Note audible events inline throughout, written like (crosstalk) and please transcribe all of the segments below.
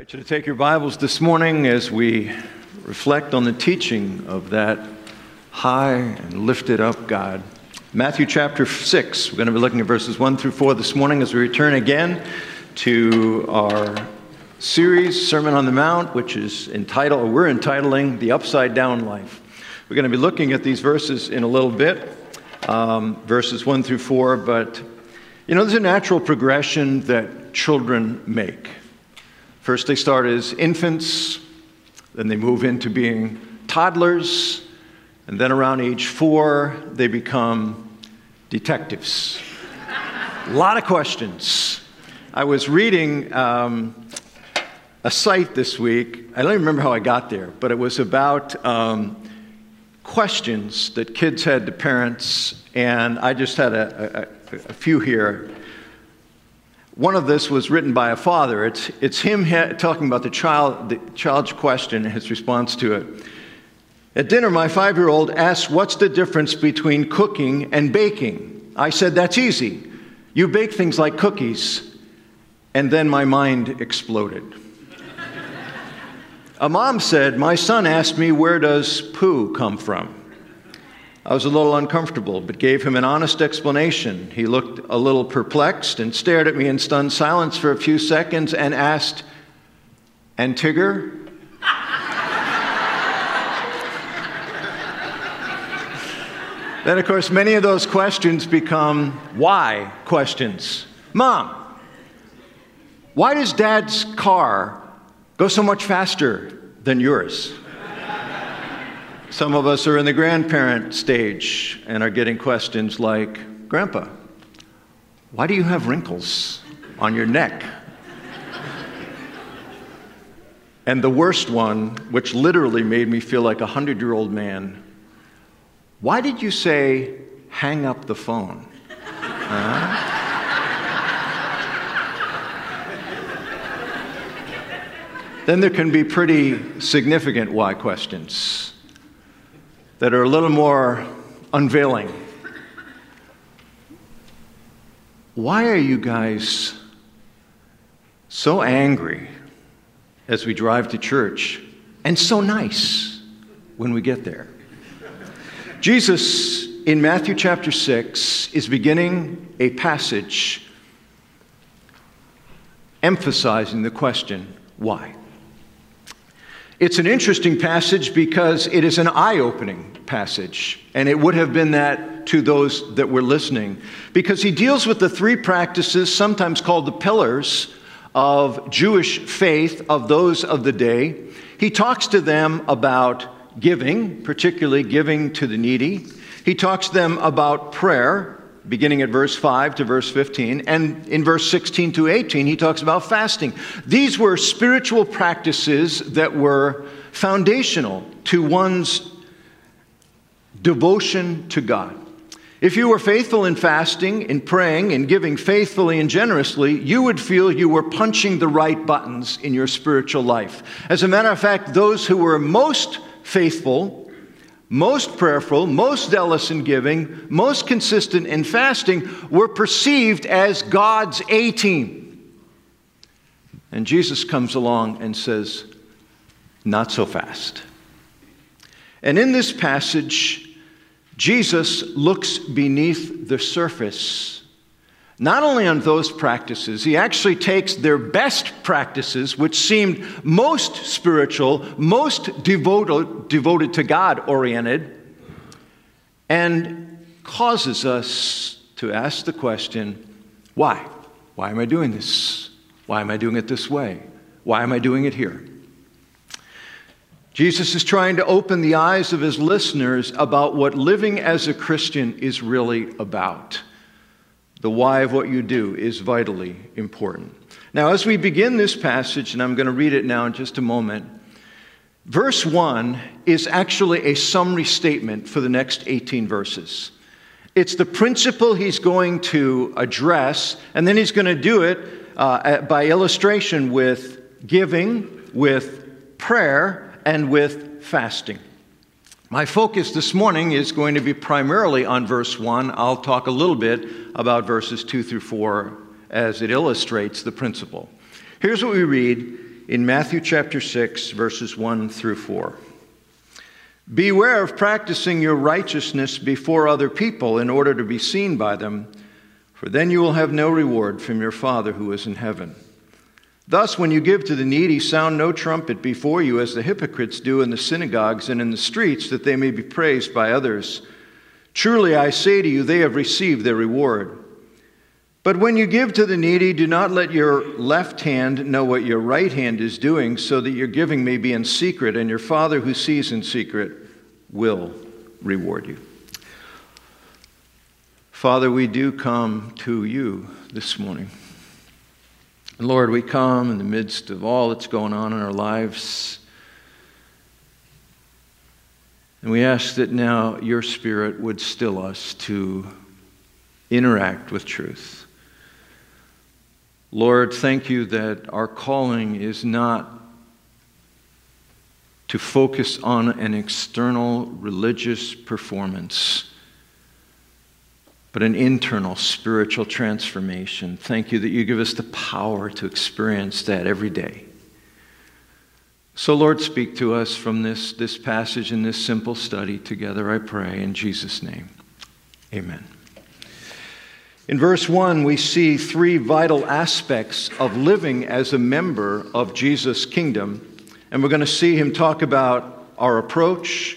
I invite you to take your Bibles this morning as we reflect on the teaching of that high and lifted up God. Matthew chapter 6, we're going to be looking at verses 1 through 4 this morning as we return again to our series, Sermon on the Mount, which is entitled, or we're entitling The Upside Down Life. We're going to be looking at these verses in a little bit, um, verses 1 through 4, but you know, there's a natural progression that children make. First, they start as infants, then they move into being toddlers, and then around age four, they become detectives. a (laughs) lot of questions. I was reading um, a site this week. I don't even remember how I got there, but it was about um, questions that kids had to parents, and I just had a, a, a few here one of this was written by a father. It's, it's him ha- talking about the, child, the child's question and his response to it. At dinner, my five year old asked, What's the difference between cooking and baking? I said, That's easy. You bake things like cookies. And then my mind exploded. a mom said, My son asked me, Where does poo come from? I was a little uncomfortable, but gave him an honest explanation. He looked a little perplexed and stared at me in stunned silence for a few seconds and asked, And Tigger? (laughs) then, of course, many of those questions become why questions. Mom, why does dad's car go so much faster than yours? Some of us are in the grandparent stage and are getting questions like Grandpa, why do you have wrinkles on your neck? and the worst one, which literally made me feel like a hundred year old man, why did you say, hang up the phone? Huh? then there can be pretty significant why questions that are a little more unveiling. Why are you guys so angry as we drive to church and so nice when we get there? Jesus in Matthew chapter 6 is beginning a passage emphasizing the question why? It's an interesting passage because it is an eye opening passage, and it would have been that to those that were listening, because he deals with the three practices, sometimes called the pillars of Jewish faith of those of the day. He talks to them about giving, particularly giving to the needy. He talks to them about prayer, beginning at verse 5 to verse 15. And in verse 16 to 18, he talks about fasting. These were spiritual practices that were foundational to one's devotion to God. If you were faithful in fasting, in praying, in giving faithfully and generously, you would feel you were punching the right buttons in your spiritual life. As a matter of fact, those who were most faithful most prayerful, most zealous in giving, most consistent in fasting were perceived as God's A team. And Jesus comes along and says, Not so fast. And in this passage, Jesus looks beneath the surface not only on those practices, he actually takes their best practices, which seemed most spiritual, most devoted, devoted to God oriented, and causes us to ask the question why? Why am I doing this? Why am I doing it this way? Why am I doing it here? Jesus is trying to open the eyes of his listeners about what living as a Christian is really about. The why of what you do is vitally important. Now, as we begin this passage, and I'm going to read it now in just a moment, verse 1 is actually a summary statement for the next 18 verses. It's the principle he's going to address, and then he's going to do it uh, by illustration with giving, with prayer, and with fasting. My focus this morning is going to be primarily on verse 1. I'll talk a little bit about verses 2 through 4 as it illustrates the principle. Here's what we read in Matthew chapter 6, verses 1 through 4. Beware of practicing your righteousness before other people in order to be seen by them, for then you will have no reward from your Father who is in heaven. Thus, when you give to the needy, sound no trumpet before you, as the hypocrites do in the synagogues and in the streets, that they may be praised by others. Truly, I say to you, they have received their reward. But when you give to the needy, do not let your left hand know what your right hand is doing, so that your giving may be in secret, and your Father who sees in secret will reward you. Father, we do come to you this morning. Lord, we come in the midst of all that's going on in our lives. And we ask that now your Spirit would still us to interact with truth. Lord, thank you that our calling is not to focus on an external religious performance, but an internal spiritual transformation. Thank you that you give us the power to experience that every day. So, Lord, speak to us from this, this passage in this simple study together, I pray, in Jesus' name. Amen. In verse 1, we see three vital aspects of living as a member of Jesus' kingdom. And we're going to see him talk about our approach,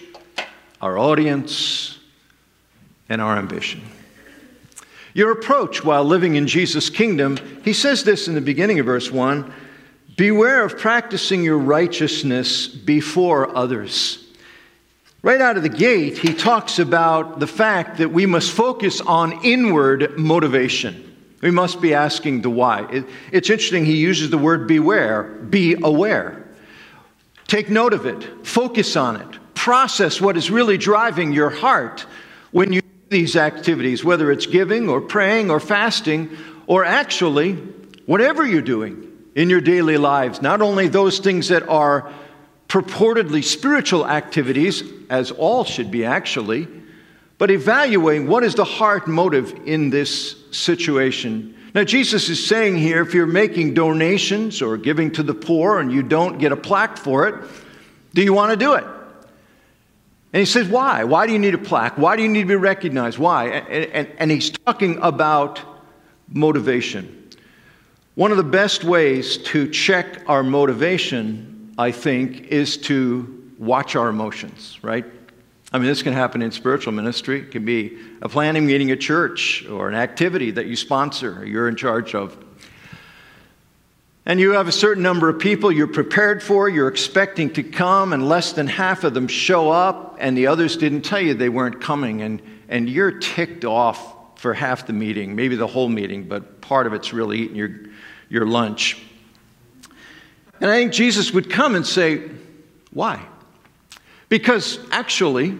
our audience, and our ambition. Your approach while living in Jesus' kingdom, he says this in the beginning of verse 1 Beware of practicing your righteousness before others. Right out of the gate, he talks about the fact that we must focus on inward motivation. We must be asking the why. It, it's interesting, he uses the word beware, be aware. Take note of it, focus on it, process what is really driving your heart when you do these activities, whether it's giving or praying or fasting, or actually whatever you're doing in your daily lives. Not only those things that are purportedly spiritual activities, as all should be actually, but evaluating what is the heart motive in this situation. Now, Jesus is saying here if you're making donations or giving to the poor and you don't get a plaque for it, do you want to do it? And he says, Why? Why do you need a plaque? Why do you need to be recognized? Why? And, and, and he's talking about motivation. One of the best ways to check our motivation I think, is to watch our emotions, right? I mean, this can happen in spiritual ministry. It can be a planning meeting at church or an activity that you sponsor or you're in charge of. And you have a certain number of people you're prepared for, you're expecting to come, and less than half of them show up, and the others didn't tell you they weren't coming, and, and you're ticked off for half the meeting, maybe the whole meeting, but part of it's really eating your, your lunch. And I think Jesus would come and say, Why? Because actually,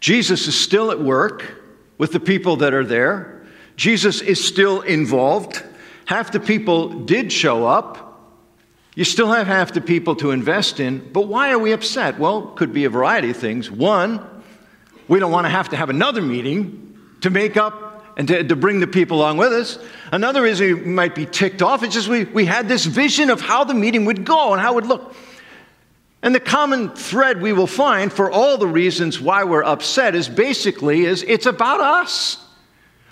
Jesus is still at work with the people that are there. Jesus is still involved. Half the people did show up. You still have half the people to invest in, but why are we upset? Well, could be a variety of things. One, we don't want to have to have another meeting to make up and to, to bring the people along with us. Another reason we might be ticked off is just we, we had this vision of how the meeting would go and how it would look. And the common thread we will find for all the reasons why we're upset is basically is it's about us.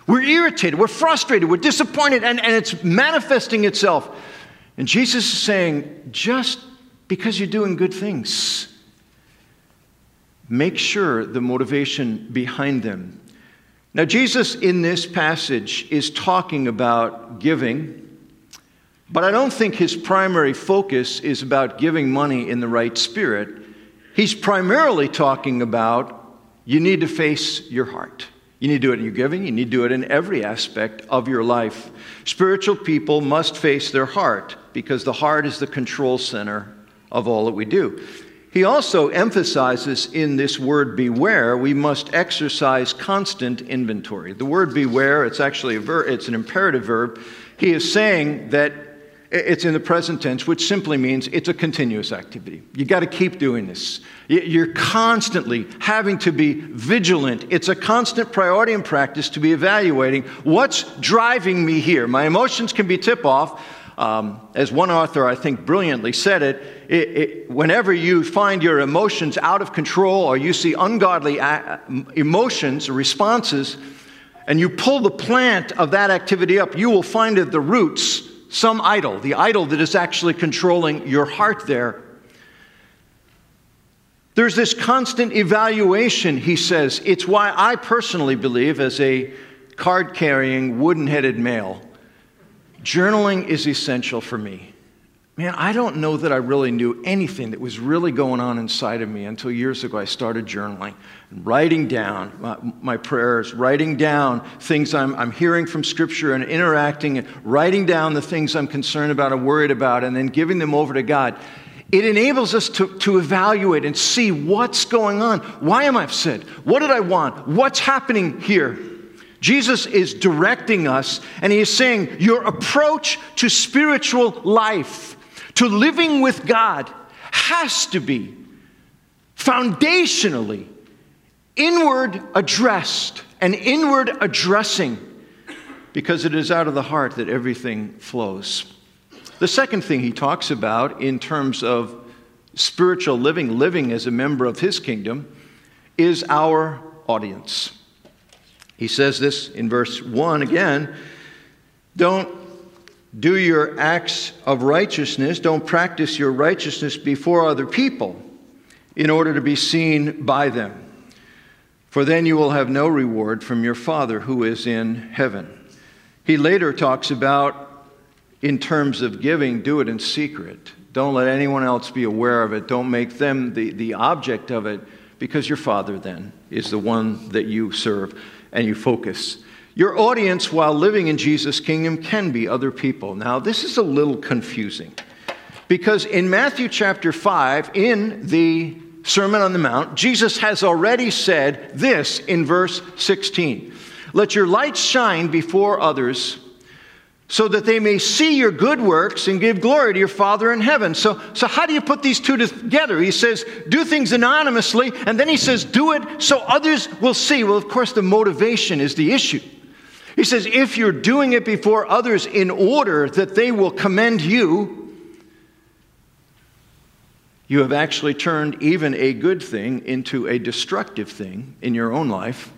We're irritated, we're frustrated, we're disappointed, and, and it's manifesting itself. And Jesus is saying, just because you're doing good things, make sure the motivation behind them now, Jesus in this passage is talking about giving, but I don't think his primary focus is about giving money in the right spirit. He's primarily talking about you need to face your heart. You need to do it in your giving, you need to do it in every aspect of your life. Spiritual people must face their heart because the heart is the control center of all that we do. He also emphasizes in this word beware, we must exercise constant inventory. The word beware, it's actually a verb, it's an imperative verb. He is saying that It's in the present tense, which simply means it's a continuous activity. You got to keep doing this. You're constantly having to be vigilant. It's a constant priority and practice to be evaluating what's driving me here. My emotions can be tip off. Um, as one author, I think, brilliantly said it, it, it, whenever you find your emotions out of control or you see ungodly a- emotions or responses, and you pull the plant of that activity up, you will find at the roots some idol, the idol that is actually controlling your heart there. There's this constant evaluation, he says. It's why I personally believe, as a card carrying, wooden headed male, journaling is essential for me. Man, I don't know that I really knew anything that was really going on inside of me until years ago I started journaling, writing down my, my prayers, writing down things I'm, I'm hearing from Scripture and interacting, and writing down the things I'm concerned about and worried about, and then giving them over to God. It enables us to, to evaluate and see what's going on. Why am I upset? What did I want? What's happening here? Jesus is directing us, and he is saying, Your approach to spiritual life to living with God has to be foundationally inward addressed and inward addressing because it is out of the heart that everything flows. The second thing he talks about in terms of spiritual living, living as a member of his kingdom, is our audience. He says this in verse 1 again don't do your acts of righteousness, don't practice your righteousness before other people in order to be seen by them. For then you will have no reward from your Father who is in heaven. He later talks about, in terms of giving, do it in secret. Don't let anyone else be aware of it. Don't make them the, the object of it, because your Father then is the one that you serve and you focus your audience, while living in Jesus' kingdom, can be other people. Now, this is a little confusing because in Matthew chapter 5, in the Sermon on the Mount, Jesus has already said this in verse 16 Let your light shine before others so that they may see your good works and give glory to your Father in heaven. So, so how do you put these two together? He says, do things anonymously, and then he says, do it so others will see. Well, of course, the motivation is the issue. He says, if you're doing it before others in order that they will commend you, you have actually turned even a good thing into a destructive thing in your own life.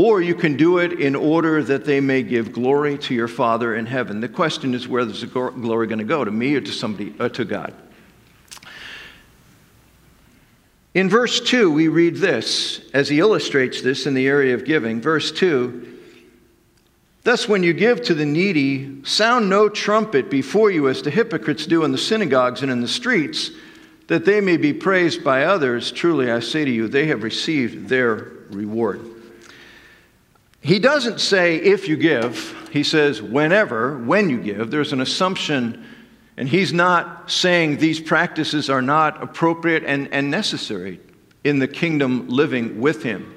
Or you can do it in order that they may give glory to your Father in heaven. The question is where is the glory going to go, to me or to somebody, or uh, to God? In verse 2, we read this as he illustrates this in the area of giving. Verse 2 Thus, when you give to the needy, sound no trumpet before you as the hypocrites do in the synagogues and in the streets, that they may be praised by others. Truly, I say to you, they have received their reward. He doesn't say if you give, he says whenever, when you give. There's an assumption, and he's not saying these practices are not appropriate and, and necessary in the kingdom living with him.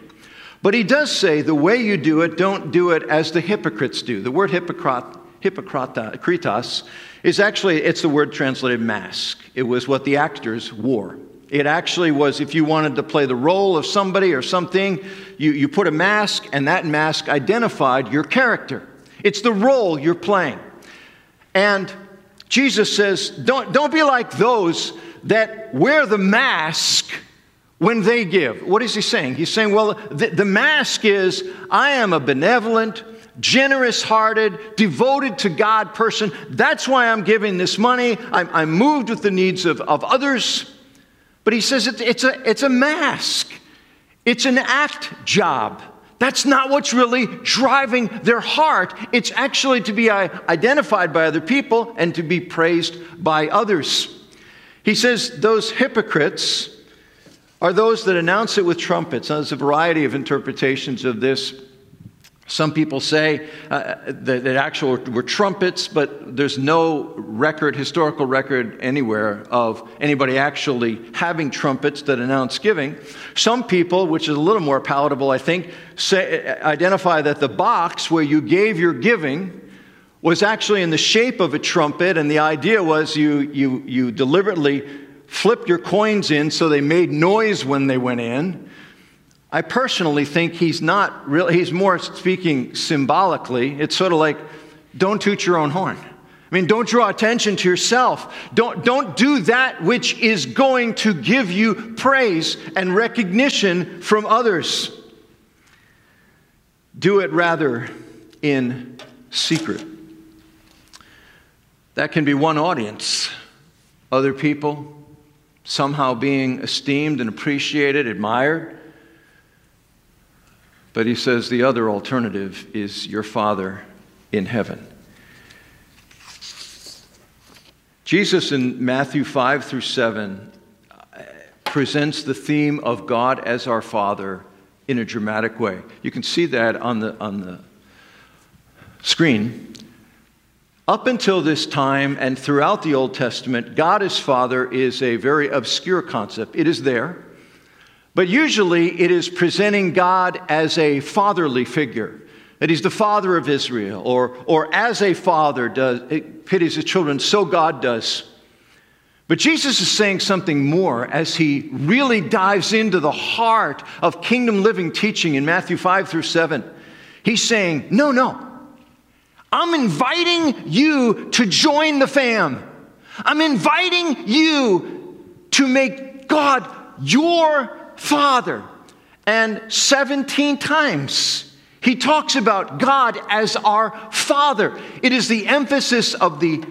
But he does say the way you do it, don't do it as the hypocrites do. The word hypocrite, hypocritas is actually, it's the word translated mask. It was what the actors wore. It actually was if you wanted to play the role of somebody or something, you, you put a mask, and that mask identified your character. It's the role you're playing. And Jesus says, don't, don't be like those that wear the mask when they give. What is he saying? He's saying, well, the, the mask is I am a benevolent, generous hearted, devoted to God person. That's why I'm giving this money. I'm, I'm moved with the needs of, of others. But he says it's, a, it's a mask, it's an act job. That's not what's really driving their heart. It's actually to be uh, identified by other people and to be praised by others. He says those hypocrites are those that announce it with trumpets. Now, there's a variety of interpretations of this. Some people say uh, that, that actual were trumpets, but there's no record, historical record anywhere of anybody actually having trumpets that announce giving. Some people, which is a little more palatable, I think, say, identify that the box where you gave your giving was actually in the shape of a trumpet, and the idea was you, you, you deliberately flipped your coins in so they made noise when they went in. I personally think he's not really, he's more speaking symbolically. It's sort of like, don't toot your own horn. I mean, don't draw attention to yourself. Don't, don't do that which is going to give you praise and recognition from others. Do it rather in secret. That can be one audience. Other people somehow being esteemed and appreciated, admired. But he says the other alternative is your Father in heaven. Jesus in Matthew 5 through 7 uh, presents the theme of God as our Father in a dramatic way. You can see that on the, on the screen. Up until this time and throughout the Old Testament, God as Father is a very obscure concept. It is there, but usually it is presenting God as a fatherly figure. That he's the father of Israel, or, or as a father does, pities his children, so God does. But Jesus is saying something more as he really dives into the heart of kingdom living teaching in Matthew 5 through 7. He's saying, No, no, I'm inviting you to join the fam. I'm inviting you to make God your father. And 17 times he talks about God as our father. It is the emphasis of the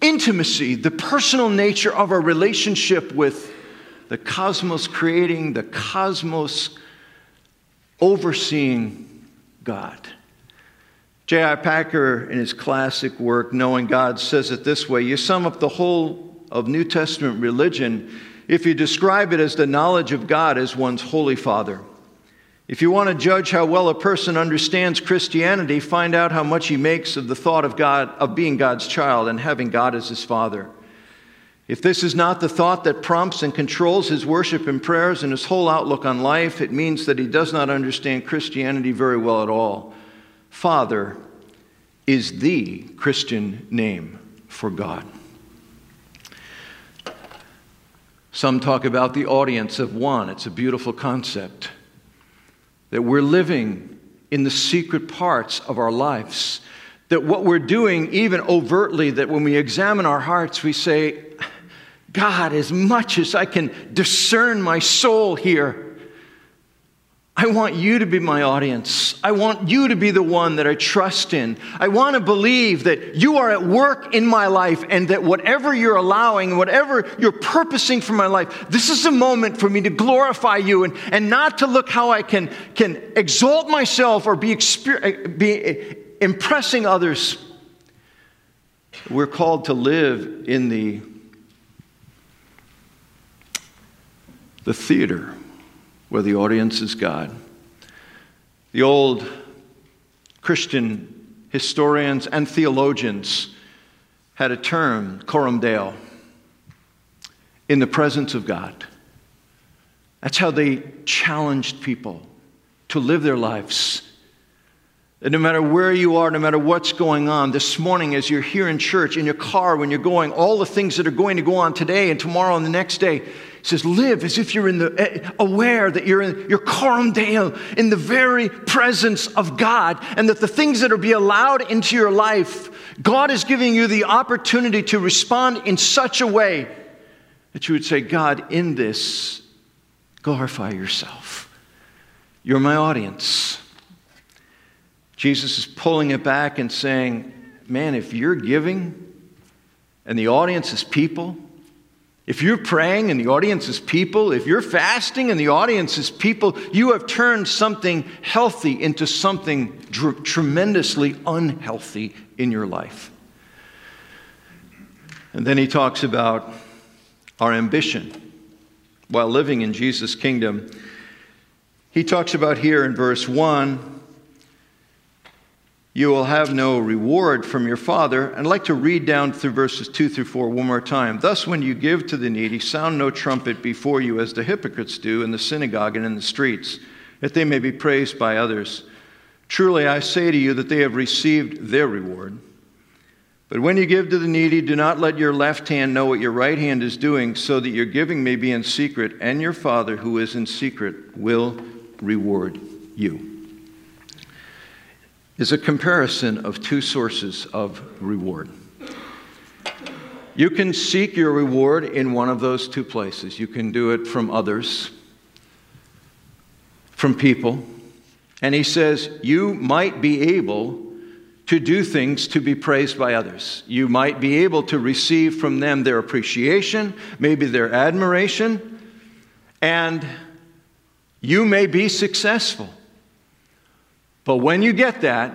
intimacy, the personal nature of our relationship with the cosmos creating, the cosmos overseeing God. J.I. Packer, in his classic work, Knowing God, says it this way You sum up the whole of New Testament religion if you describe it as the knowledge of God as one's Holy Father. If you want to judge how well a person understands Christianity, find out how much he makes of the thought of God, of being God's child and having God as his Father. If this is not the thought that prompts and controls his worship and prayers and his whole outlook on life, it means that he does not understand Christianity very well at all. Father is the Christian name for God. Some talk about the audience of one. It's a beautiful concept. That we're living in the secret parts of our lives. That what we're doing, even overtly, that when we examine our hearts, we say, God, as much as I can discern my soul here, I want you to be my audience. I want you to be the one that I trust in. I want to believe that you are at work in my life and that whatever you're allowing, whatever you're purposing for my life, this is a moment for me to glorify you and, and not to look how I can, can exalt myself or be, exper- eh, be eh, impressing others. We're called to live in the, the theater where the audience is God. The old Christian historians and theologians had a term, coram deo, in the presence of God. That's how they challenged people to live their lives. That no matter where you are, no matter what's going on, this morning as you're here in church, in your car, when you're going, all the things that are going to go on today and tomorrow and the next day, says, live as if you're in the, eh, aware that you're in your coram deo, in the very presence of God, and that the things that are be allowed into your life, God is giving you the opportunity to respond in such a way that you would say, God, in this, glorify yourself. You're my audience. Jesus is pulling it back and saying, man, if you're giving and the audience is people, if you're praying and the audience is people, if you're fasting and the audience is people, you have turned something healthy into something dr- tremendously unhealthy in your life. And then he talks about our ambition while living in Jesus' kingdom. He talks about here in verse 1 you will have no reward from your Father. And I'd like to read down through verses 2 through 4 one more time. Thus, when you give to the needy, sound no trumpet before you as the hypocrites do in the synagogue and in the streets, that they may be praised by others. Truly, I say to you that they have received their reward. But when you give to the needy, do not let your left hand know what your right hand is doing, so that your giving may be in secret, and your Father who is in secret will reward you. Is a comparison of two sources of reward. You can seek your reward in one of those two places. You can do it from others, from people. And he says, you might be able to do things to be praised by others. You might be able to receive from them their appreciation, maybe their admiration, and you may be successful. But when you get that,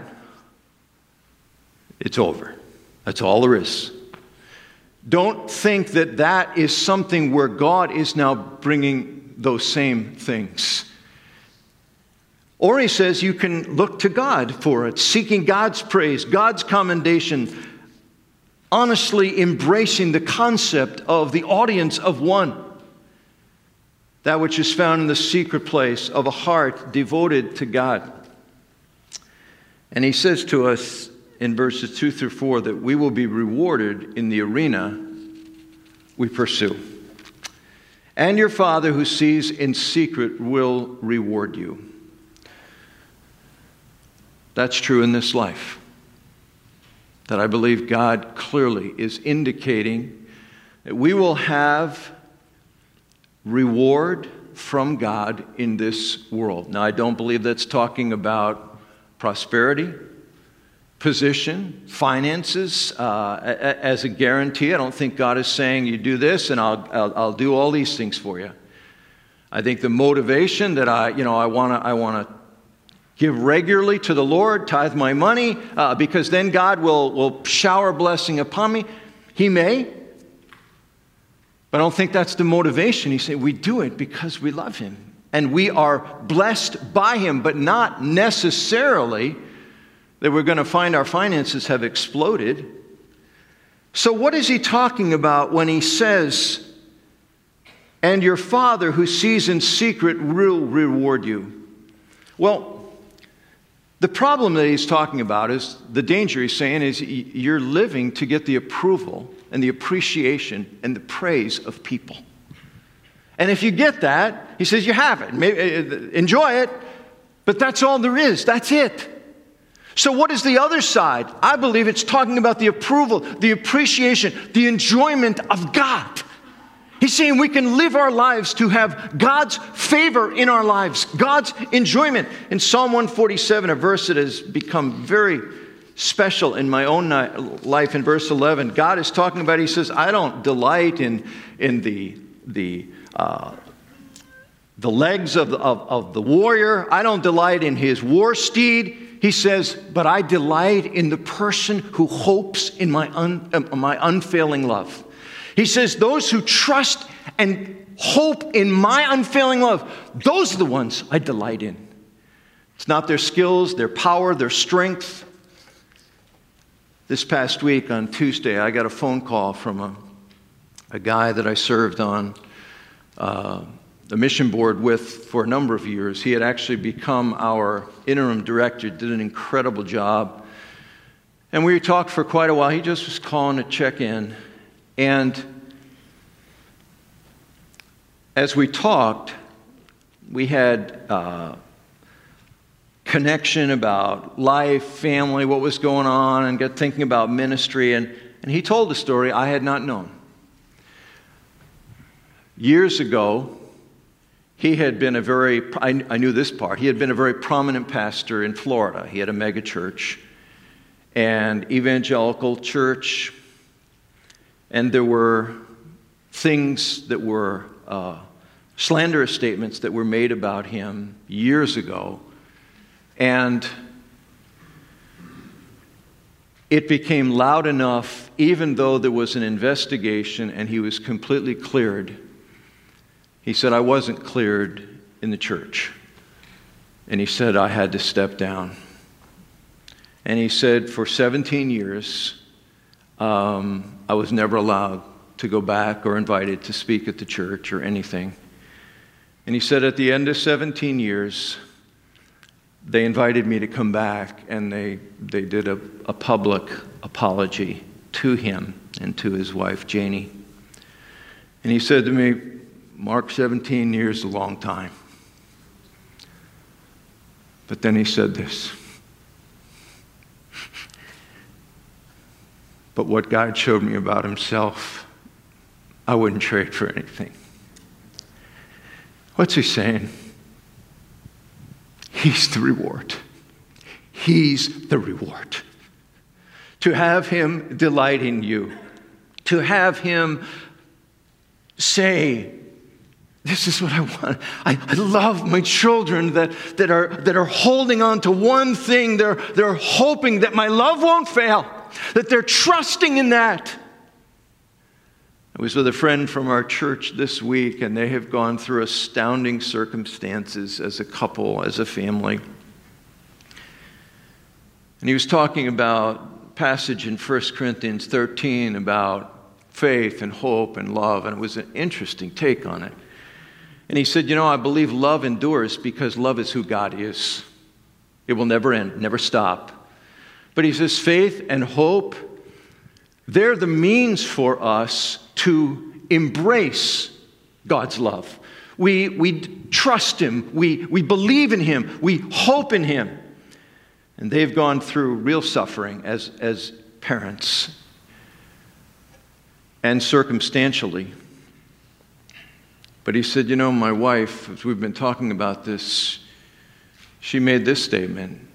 it's over. That's all there is. Don't think that that is something where God is now bringing those same things. Or he says you can look to God for it, seeking God's praise, God's commendation, honestly embracing the concept of the audience of one. That which is found in the secret place of a heart devoted to God. And he says to us in verses 2 through 4 that we will be rewarded in the arena we pursue. And your Father who sees in secret will reward you. That's true in this life. That I believe God clearly is indicating that we will have reward from God in this world. Now, I don't believe that's talking about prosperity, position, finances uh, as a guarantee. I don't think God is saying, you do this and I'll, I'll, I'll do all these things for you. I think the motivation that I, you know, I want to I wanna give regularly to the Lord, tithe my money, uh, because then God will, will shower blessing upon me. He may, but I don't think that's the motivation. He said, We do it because we love Him. And we are blessed by Him, but not necessarily that we're going to find our finances have exploded. So, what is He talking about when He says, And your Father who sees in secret will reward you? Well, the problem that he's talking about is the danger he's saying is you're living to get the approval and the appreciation and the praise of people. And if you get that, he says you have it. Maybe, uh, enjoy it, but that's all there is. That's it. So, what is the other side? I believe it's talking about the approval, the appreciation, the enjoyment of God. He's saying we can live our lives to have God's favor in our lives, God's enjoyment. In Psalm 147, a verse that has become very special in my own life, in verse 11, God is talking about, He says, I don't delight in, in the, the, uh, the legs of of, of the warrior, I don't delight in his war steed. He says, but I delight in the person who hopes in my, un, uh, my unfailing love. He says, Those who trust and hope in my unfailing love, those are the ones I delight in. It's not their skills, their power, their strength. This past week on Tuesday, I got a phone call from a, a guy that I served on uh, the mission board with for a number of years. He had actually become our interim director, did an incredible job. And we talked for quite a while. He just was calling to check in. And as we talked, we had uh, connection about life, family, what was going on, and got thinking about ministry. And, and he told a story I had not known. Years ago, he had been a very, I, I knew this part, he had been a very prominent pastor in Florida. He had a megachurch and evangelical church and there were things that were uh, slanderous statements that were made about him years ago. And it became loud enough, even though there was an investigation and he was completely cleared. He said, I wasn't cleared in the church. And he said, I had to step down. And he said, for 17 years, um, I was never allowed to go back or invited to speak at the church or anything. And he said at the end of 17 years, they invited me to come back and they, they did a, a public apology to him and to his wife, Janie. And he said to me, Mark, 17 years a long time. But then he said this. But what God showed me about himself, I wouldn't trade for anything. What's he saying? He's the reward. He's the reward. To have him delight in you, to have him say, this is what I want. I, I, love my children that, that, are, that are holding on to one thing. They're, they're hoping that my love won't fail, that they're trusting in that. I was with a friend from our church this week, and they have gone through astounding circumstances as a couple, as a family. And he was talking about passage in 1 Corinthians 13 about faith and hope and love, and it was an interesting take on it. And he said, You know, I believe love endures because love is who God is. It will never end, never stop. But he says, faith and hope, they're the means for us to embrace God's love. We, we trust Him, we, we believe in Him, we hope in Him. And they've gone through real suffering as, as parents. And circumstantially. But he said, You know, my wife, as we've been talking about this, she made this statement.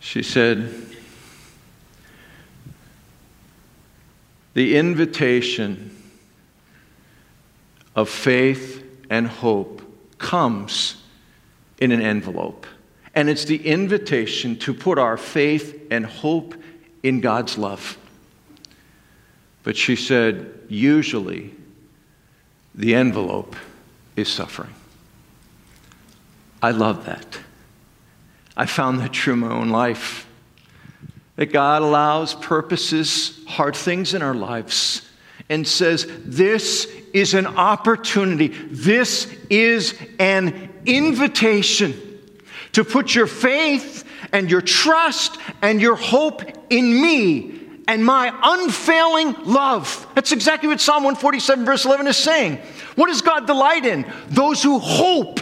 She said, The invitation of faith and hope comes in an envelope. And it's the invitation to put our faith and hope in God's love. But she said, usually the envelope is suffering. I love that. I found that true in my own life that God allows purposes, hard things in our lives, and says, This is an opportunity, this is an invitation to put your faith and your trust and your hope in me and my unfailing love. That's exactly what Psalm 147, verse 11 is saying. What does God delight in? Those who hope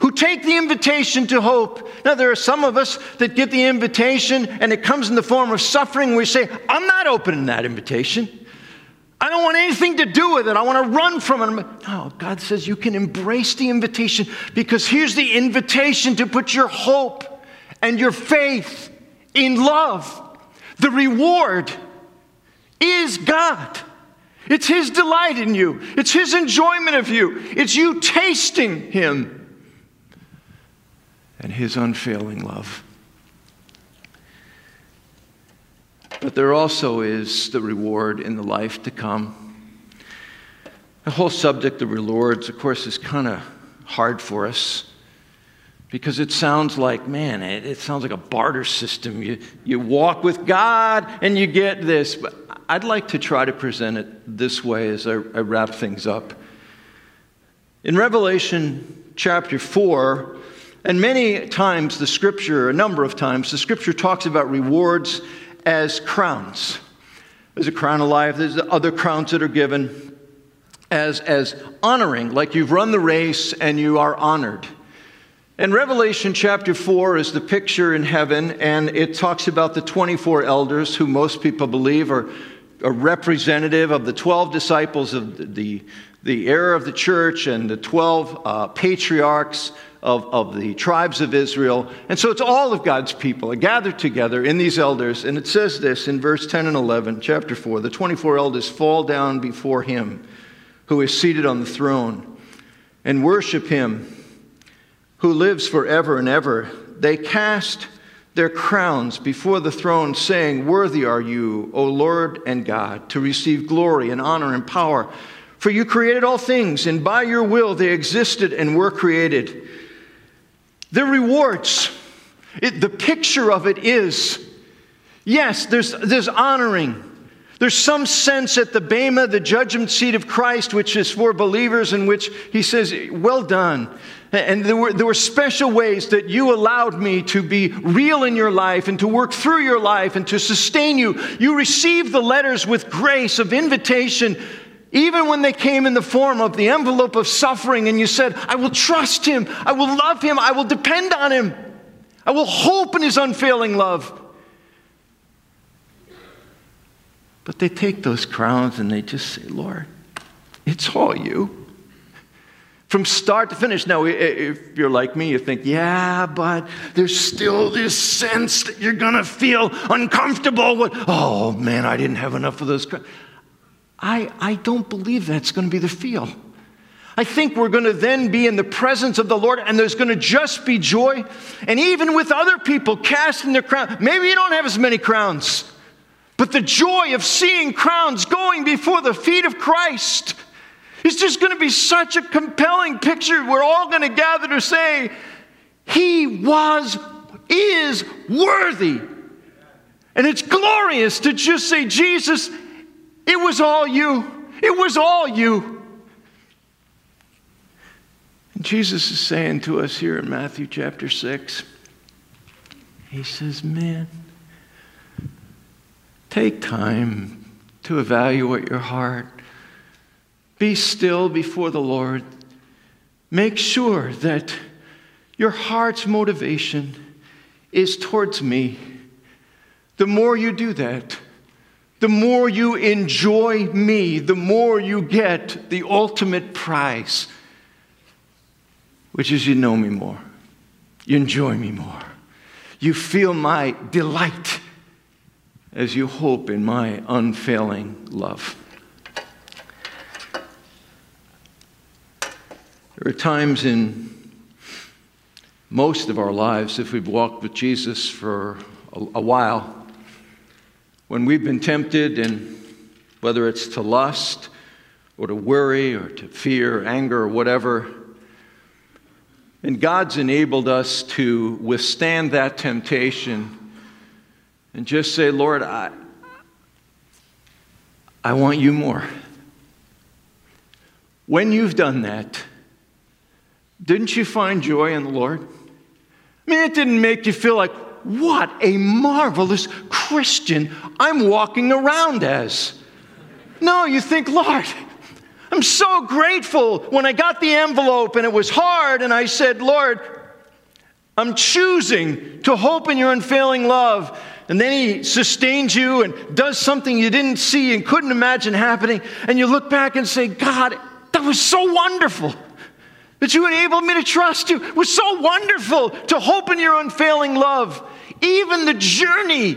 who take the invitation to hope. Now, there are some of us that get the invitation and it comes in the form of suffering. We say, I'm not opening that invitation. I don't want anything to do with it. I want to run from it. No, God says you can embrace the invitation because here's the invitation to put your hope and your faith in love. The reward is God. It's His delight in you, it's His enjoyment of you, it's you tasting Him and his unfailing love. But there also is the reward in the life to come. The whole subject of rewards, of course, is kind of hard for us because it sounds like, man, it, it, sounds like a barter system. You, you walk with God and you get this. But I'd like to try to present it this way as I, I wrap things up. In Revelation chapter 4, and many times the scripture, a number of times, the scripture talks about rewards as crowns. There's a crown of life, there's other crowns that are given as, as honoring, like you've run the race and you are honored. And Revelation chapter 4 is the picture in heaven, and it talks about the 24 elders who most people believe are a representative of the 12 disciples of the, the, era of the church and the 12 uh, patriarchs of, of the tribes of Israel. And so it's all of God's people gathered together in these elders. And it says this in verse 10 and 11, chapter 4 the 24 elders fall down before him who is seated on the throne and worship him who lives forever and ever. They cast their crowns before the throne, saying, Worthy are you, O Lord and God, to receive glory and honor and power. For you created all things, and by your will they existed and were created. The rewards, it, the picture of it is yes, there's, there's honoring, There's some sense at the Bema, the judgment seat of Christ, which is for believers, in which he says, Well done. And there were, there were special ways that you allowed me to be real in your life and to work through your life and to sustain you. You received the letters with grace of invitation, even when they came in the form of the envelope of suffering, and you said, I will trust him, I will love him, I will depend on him, I will hope in his unfailing love. But they take those crowns and they just say, Lord, it's all you. From start to finish. Now, if you're like me, you think, yeah, but there's still this sense that you're going to feel uncomfortable. With, oh, man, I didn't have enough of those crowns. I, I don't believe that's going to be the feel. I think we're going to then be in the presence of the Lord and there's going to just be joy. And even with other people casting their crown, maybe you don't have as many crowns. But the joy of seeing crowns going before the feet of Christ is just going to be such a compelling picture. We're all going to gather to say, He was, is worthy. And it's glorious to just say, Jesus, it was all you. It was all you. And Jesus is saying to us here in Matthew chapter 6, He says, Man, Take time to evaluate your heart. Be still before the Lord. Make sure that your heart's motivation is towards me. The more you do that, the more you enjoy me, the more you get the ultimate prize, which is you know me more, you enjoy me more, you feel my delight as you hope in my unfailing love. There are times in most of our lives, if we've walked with Jesus for a, while, when we've been tempted, and whether it's to lust or to worry or to fear, anger, or whatever, and God's enabled us to withstand that temptation and just say, Lord, I, I want you more. When you've done that, didn't you find joy in the Lord? I mean, it didn't make you feel like, what a marvelous Christian I'm walking around as. No, you think, Lord, I'm so grateful when I got the envelope and it was hard, and I said, Lord, I'm choosing to hope in your unfailing love and then he sustains you and does something you didn't see and couldn't imagine happening. And you look back and say, God, that was so wonderful that you enabled me to trust you. It was so wonderful to hope in your unfailing love. Even the journey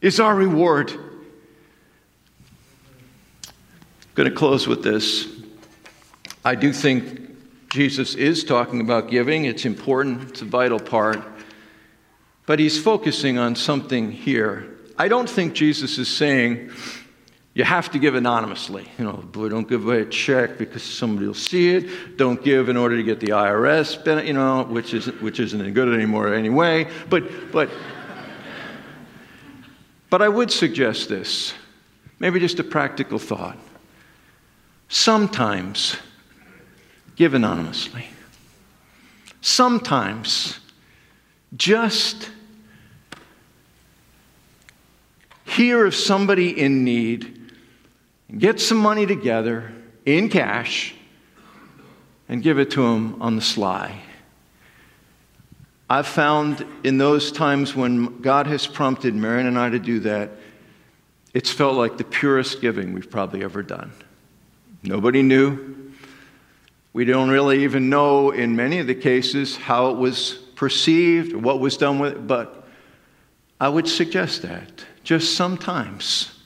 is our reward. I'm going to close with this. I do think Jesus is talking about giving, it's important, it's a vital part. But he's focusing on something here. I don't think Jesus is saying you have to give anonymously. You know, boy, don't give away a check because somebody will see it. Don't give in order to get the IRS, you know, which isn't, which isn't any good anymore anyway. But, but, but I would suggest this maybe just a practical thought. Sometimes give anonymously. Sometimes just hear of somebody in need, get some money together in cash, and give it to them on the sly. I've found in those times when God has prompted Marion and I to do that, it's felt like the purest giving we've probably ever done. Nobody knew. We don't really even know in many of the cases how it was perceived, what was done with it, but I would suggest that just sometimes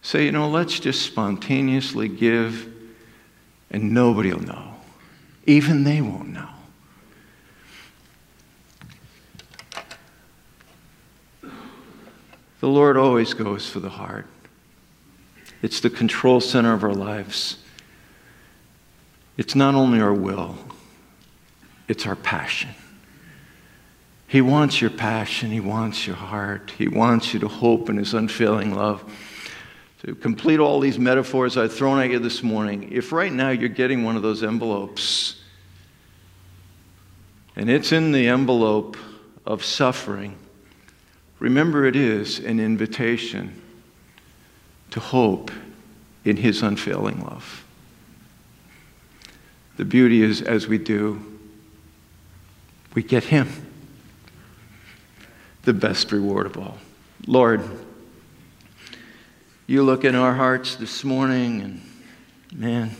say, you know, let's just spontaneously give and nobody will know. Even they won't know. The Lord always goes for the heart. It's the control center of our lives. It's not only our will, it's our passion. He wants your passion. He wants your heart. He wants you to hope in His unfailing love. to complete all these metaphors I've thrown at you this morning, if right now you're getting one of those envelopes and it's in the envelope of suffering, remember it is an invitation to hope in His unfailing love. The beauty is, as we do, we get Him, the best reward of all. Lord, you look in our hearts this morning, and man,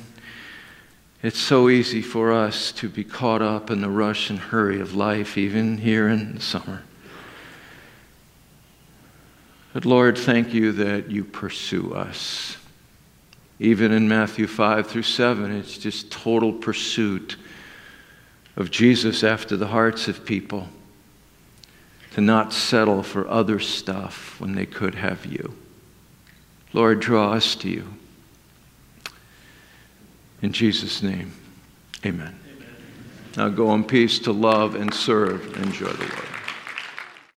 it's so easy for us to be caught up in the rush and hurry of life, even here in the summer. But Lord, thank you that you pursue us. Even in Matthew 5 through 7, it's just total pursuit of Jesus after the hearts of people to not settle for other stuff when they could have you. Lord, draw us to you. In Jesus' name, amen. amen. Now go in peace to love and serve and enjoy the Lord.